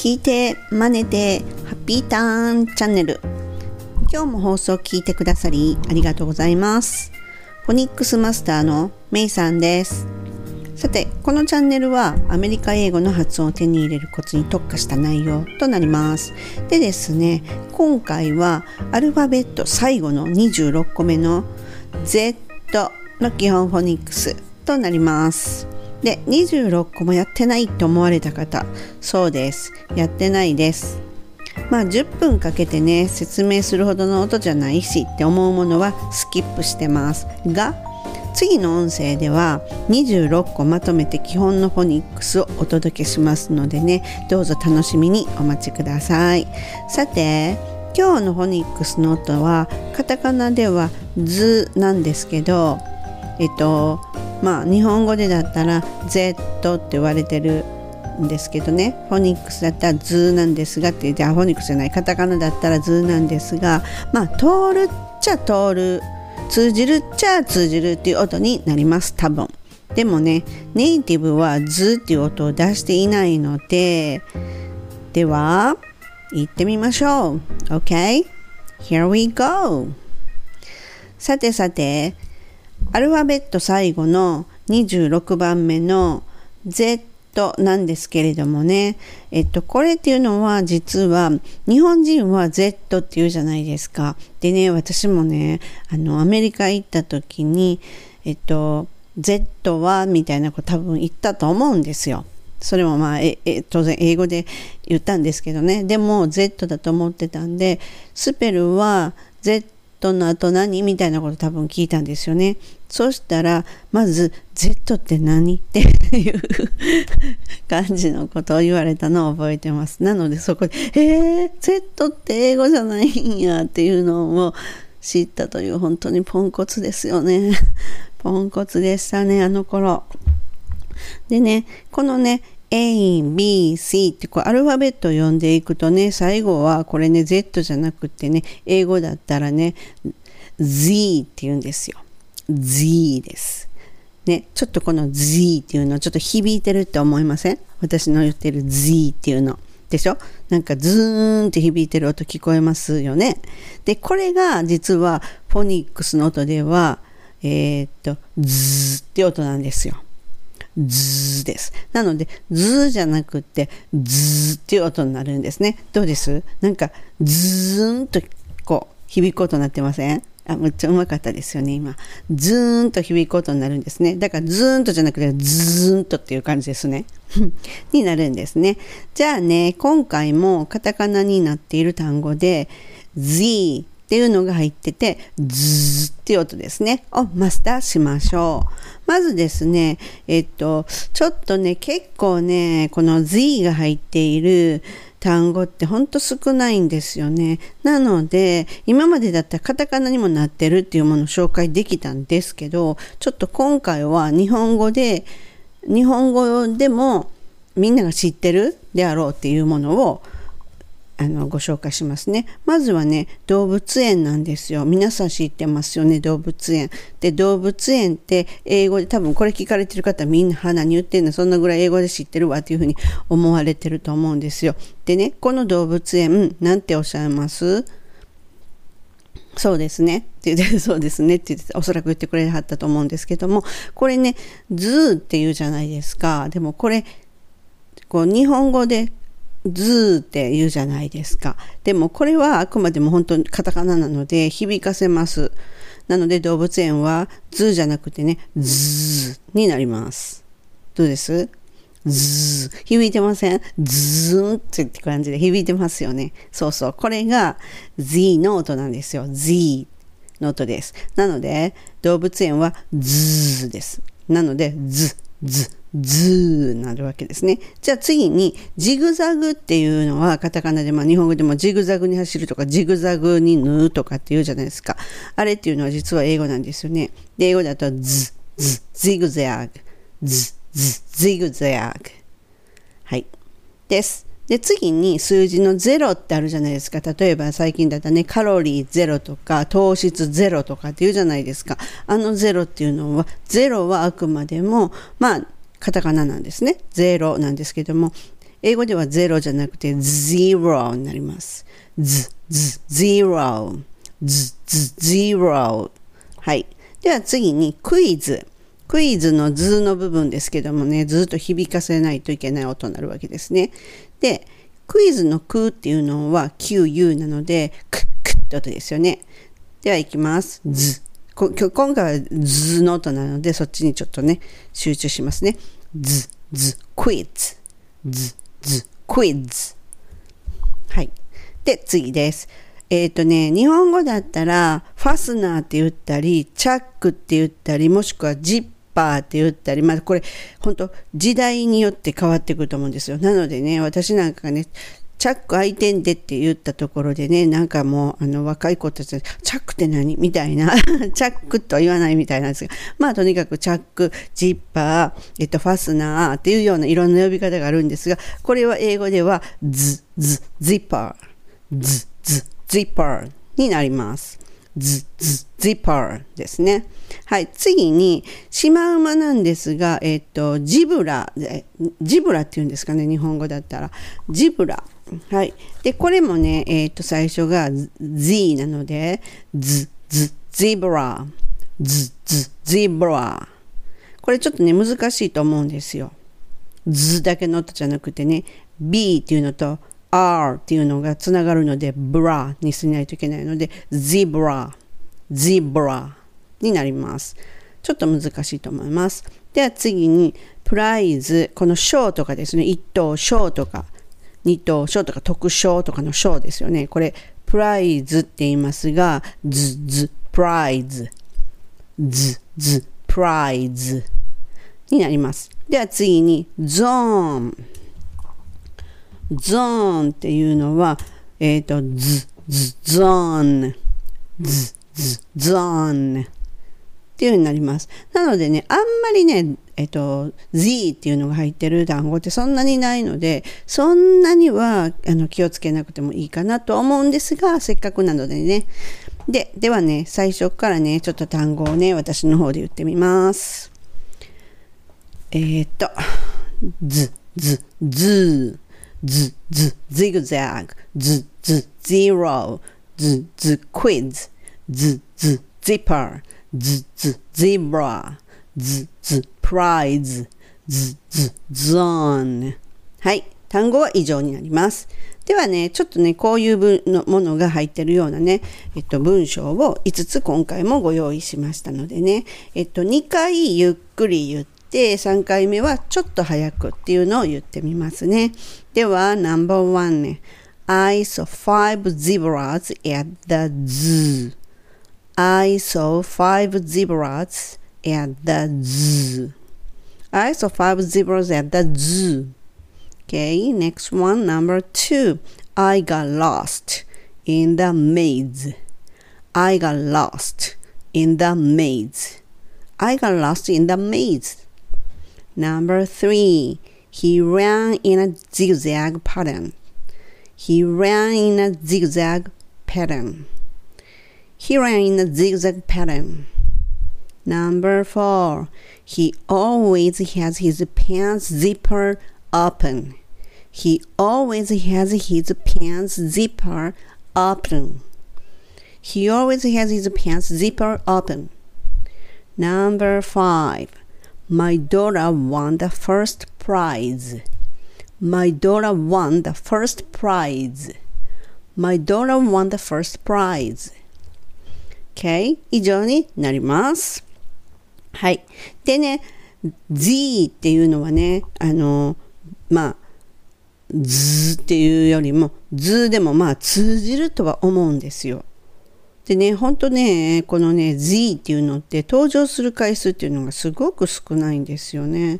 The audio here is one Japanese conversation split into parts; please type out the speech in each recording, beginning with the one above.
聞いて真似てハッピーターンチャンネル。今日も放送聞いてくださりありがとうございます。フォニックスマスターのメイさんです。さてこのチャンネルはアメリカ英語の発音を手に入れるコツに特化した内容となります。でですね今回はアルファベット最後の26個目の Z の基本フォニックスとなります。で26個もやってないって思われた方そうです。やってないです。まあ10分かけてね説明するほどの音じゃないしって思うものはスキップしてます。が次の音声では26個まとめて基本のフォニックスをお届けしますのでねどうぞ楽しみにお待ちください。さて今日のフォニックスの音はカタカナでは「図」なんですけどえっとまあ日本語でだったら Z って言われてるんですけどねフォニックスだったら図なんですがってじゃあフォニックスじゃないカタカナだったら図なんですがまあ通るっちゃ通る通じるっちゃ通じるっていう音になります多分でもねネイティブは図っていう音を出していないのででは行ってみましょう OK? Here we go! さてさてアルファベット最後の26番目の Z なんですけれどもね、えっと、これっていうのは実は日本人は Z って言うじゃないですか。でね、私もね、あの、アメリカ行った時に、えっと、Z はみたいなこと多分言ったと思うんですよ。それもまあ、ええ当然英語で言ったんですけどね。でも Z だと思ってたんで、スペルは Z どの後何みたいなこと多分聞いたんですよね。そしたら、まず、Z って何っていう 感じのことを言われたのを覚えてます。なのでそこで、えー、Z って英語じゃないんやっていうのを知ったという本当にポンコツですよね。ポンコツでしたね、あの頃。でね、このね、A, B, C ってこうアルファベットを読んでいくとね、最後はこれね、Z じゃなくてね、英語だったらね、Z って言うんですよ。Z です。ね、ちょっとこの Z っていうのちょっと響いてるって思いません？私の言ってる Z っていうの。でしょ？なんかズーンって響いてる音聞こえますよね。で、これが実はフォニックスの音では、えー、っと、ズーって音なんですよ。ズーです。なので、ズーじゃなくて、ズーっていう音になるんですね。どうです？なんか、ズーンとこう、響く音になってません？あ、めっちゃうまかったですよね、今。ズーンと響くことになるんですね。だから、ズーンとじゃなくて、ズーンとっていう感じですね。になるんですね。じゃあね、今回もカタカナになっている単語で、Z っていうのが入ってて、ズーっていう音ですね。をマスターしましょう。まずですね、えっと、ちょっとね、結構ね、この Z が入っている、単語ってほんと少ないんですよね。なので、今までだったらカタカナにもなってるっていうものを紹介できたんですけど、ちょっと今回は日本語で、日本語でもみんなが知ってるであろうっていうものをあのご紹介しますね。まずはね、動物園なんですよ。皆さん知ってますよね、動物園。で、動物園って英語で多分これ聞かれてる方みんな鼻に言ってんのそんなぐらい英語で知ってるわっていうふうに思われてると思うんですよ。でね、この動物園、なんておっしゃいます？そうですね。って言って、そうですねって言って、おそらく言ってくれはったと思うんですけども、これね、ズーって言うじゃないですか。でもこれ、こう日本語でズーって言うじゃないですか。でもこれはあくまでも本当にカタカナなので響かせます。なので動物園はズーじゃなくてね、 zoo になります。どうです？ zoo。響いてません？ズーンって感じで響いてますよね。そうそう。これが Z の音なんですよ。Z の音です。なので動物園は zoo です。なので z, z, zoo なるわけですね。じゃあ次に、ジグザグっていうのは、カタカナで、まあ日本語でもジグザグに走るとか、ジグザグに縫うとかっていうじゃないですか。あれっていうのは実は英語なんですよね。で、英語だと、 z, z, zigzag, z, z, zigzag。はい。です。で、次に数字の0ってあるじゃないですか。例えば最近だったね、カロリー0とか、糖質0とかっていうじゃないですか。あの0っていうのは、0はあくまでも、まあ、カタカナなんですね。0なんですけども、英語では0じゃなくて zero になります。z, z, zero, z, z, zero はい。では次にクイズ。クイズの図の部分ですけどもね、ずっと響かせないといけない音になるわけですね。で、クイズのクっていうのは QU なので、クックって音ですよね。では行きます。ズ。今回はズの音なので、そっちにちょっとね、集中しますね。ズ、ズ、クイズ。ズ、ズ、クイズ。はい。で、次です。えっ、ー、とね、日本語だったら、ファスナーって言ったり、チャックって言ったり、もしくはジップパーって言ったり、まあこれ、本当時代によって変わってくると思うんですよ。なのでね、私なんかがね、チャック開いてんでって言ったところでね、なんかもう、あの、若い子たちチャックって何？みたいな。チャックとは言わないみたいなんですが、まあ、とにかくチャック、ジッパー、えっと、ファスナーっていうようないろんな呼び方があるんですが、これは英語では、ズ、ズ、ジッパー、ズ、ズ、zipper になります。Z, z, zipper ですね。はい。次に、シマウマなんですが、えっ、と、ジブラ、ジブラっていうんですかね、日本語だったら。ジブラ。はい。で、これもね、えっ、と、最初が z なので、z, z, zebra, z, z, zebra。これちょっとね、難しいと思うんですよ。z だけの音じゃなくてね、b っていうのと R っていうのがつながるので、ブラにしないといけないので、ゼブラ、ゼブラになります。ちょっと難しいと思います。では次に、プライズ、この賞とかですね、1等賞とか、2等賞とか特賞とかの賞ですよね。これ、プライズって言いますが、ズズ、プライズ、z, z, prize になります。では次に、ゾーン。ゾーンっていうのは、えっ、ー、と、 z, z, zone, z, z, zone っていう風になります。なのでね、あんまりね、えっ、ー、と、Z っていうのが入ってる単語ってそんなにないので、そんなにはあの気をつけなくてもいいかなと思うんですが、せっかくなのでね。で、ではね、最初からね、ちょっと単語をね、私の方で言ってみます。えっ、ー、と、 z, z, zoo。z, z, zigzag, z, z, zero, z, z, quiz, z, z, zipper, z, z, zebra, z, z, prize, z, z, zone はい。単語は以上になります。ではね、ちょっとね、こういう文のものが入ってるようなね、えっと、文章を5つ今回もご用意しましたのでね、えっと、2回ゆっくり言って、3回目はちょっと早くっていうのを言ってみますね。では、No.1 ね。I saw five zebras at the zoo. I saw five zebras at the zoo. I saw five zebras at the zoo. Okay, next one, number two. I got lost in the maze. I got lost in the maze. I got lost in the maze. Number three, he ran in a zigzag pattern. He ran in a zigzag pattern. He ran in a zigzag pattern. Number four, he always has his pants zipper open. He always has his pants zipper open. He always has his pants zipper open. Number five, my daughter won the first prize. My daughter won the first prize. My daughter won the first prize. Okay? 以上になります。はい。でね、Z っていうのはね、あの、まあ、図っていうよりも、図でもまあ通じるとは思うんですよ。でね、ほんとね、このね、Z っていうのって登場する回数っていうのがすごく少ないんですよね。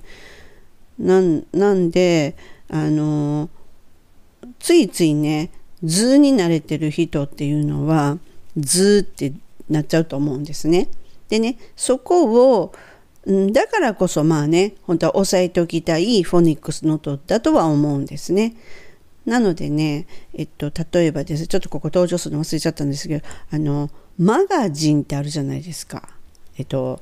なんなんで、あの、ついついね、図に慣れてる人っていうのは、図ってなっちゃうと思うんですね。でね、そこを、だからこそまあね、本当は押さえておきたいフォニックスの音だとは思うんですね。なのでね、えっと、例えばですちょっとここ登場するの忘れちゃったんですけど、あの、マガジンってあるじゃないですか。えっと、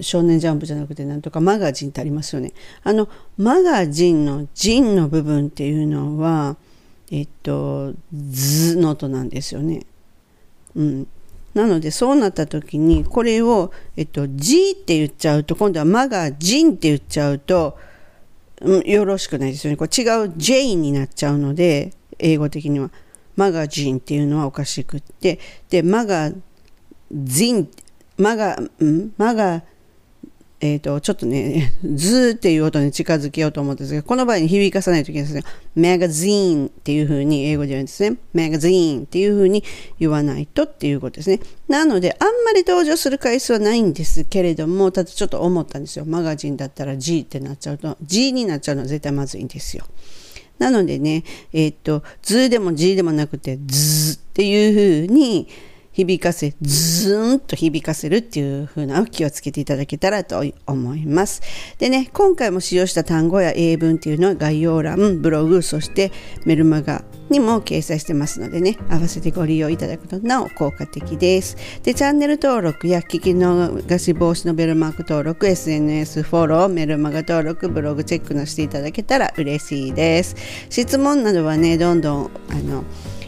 少年ジャンプじゃなくてなんとかマガジンってありますよね。あのマガジンのジンの部分っていうのはえっとズの音なんですよね。うん。なのでそうなった時にこれを、えっと、G って言っちゃうと今度はマガジンって言っちゃうと、よろしくないですよね。これ違う J になっちゃうので英語的には。マガジンっていうのはおかしくってでマガジンマガんマガえっ、ー、と、ちょっとね、ズーっていう音に近づけようと思うんですが、この場合に響かさないといけないですね。 magazine っていうふうに英語で言うんですね。 magazine っていうふうに言わないとっていうことですね。なので、あんまり登場する回数はないんですけれども、ただちょっと思ったんですよ。マガジンだったら G ってなっちゃうと、G になっちゃうのは絶対まずいんですよ。なのでね、えっ、ー、と、ズでも G でもなくて、ズーっていう風に響かせ、ズーンと響かせるっていう風な気をつけていただけたらと思います。でね、今回も使用した単語や英文っていうのは概要欄、ブログ、そしてメルマガにも掲載してますのでね、合わせてご利用いただくとなお効果的です。で、チャンネル登録や聞き逃し防止のベルマーク登録、SNS フォロー、メルマガ登録、ブログチェックのしていただけたら嬉しいです。質問などはね、どんどんあの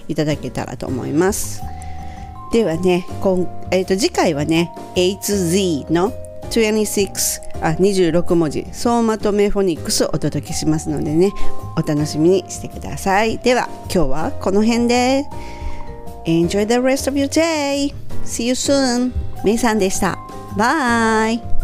いただけたらと思います。ではね、えー、と次回はね、8Z の26あ26文字総まとめフォニックスをお届けしますのでねお楽しみにしてください。では今日はこの辺で。Enjoy the rest of your day. See you soon. めいさんでした。バイ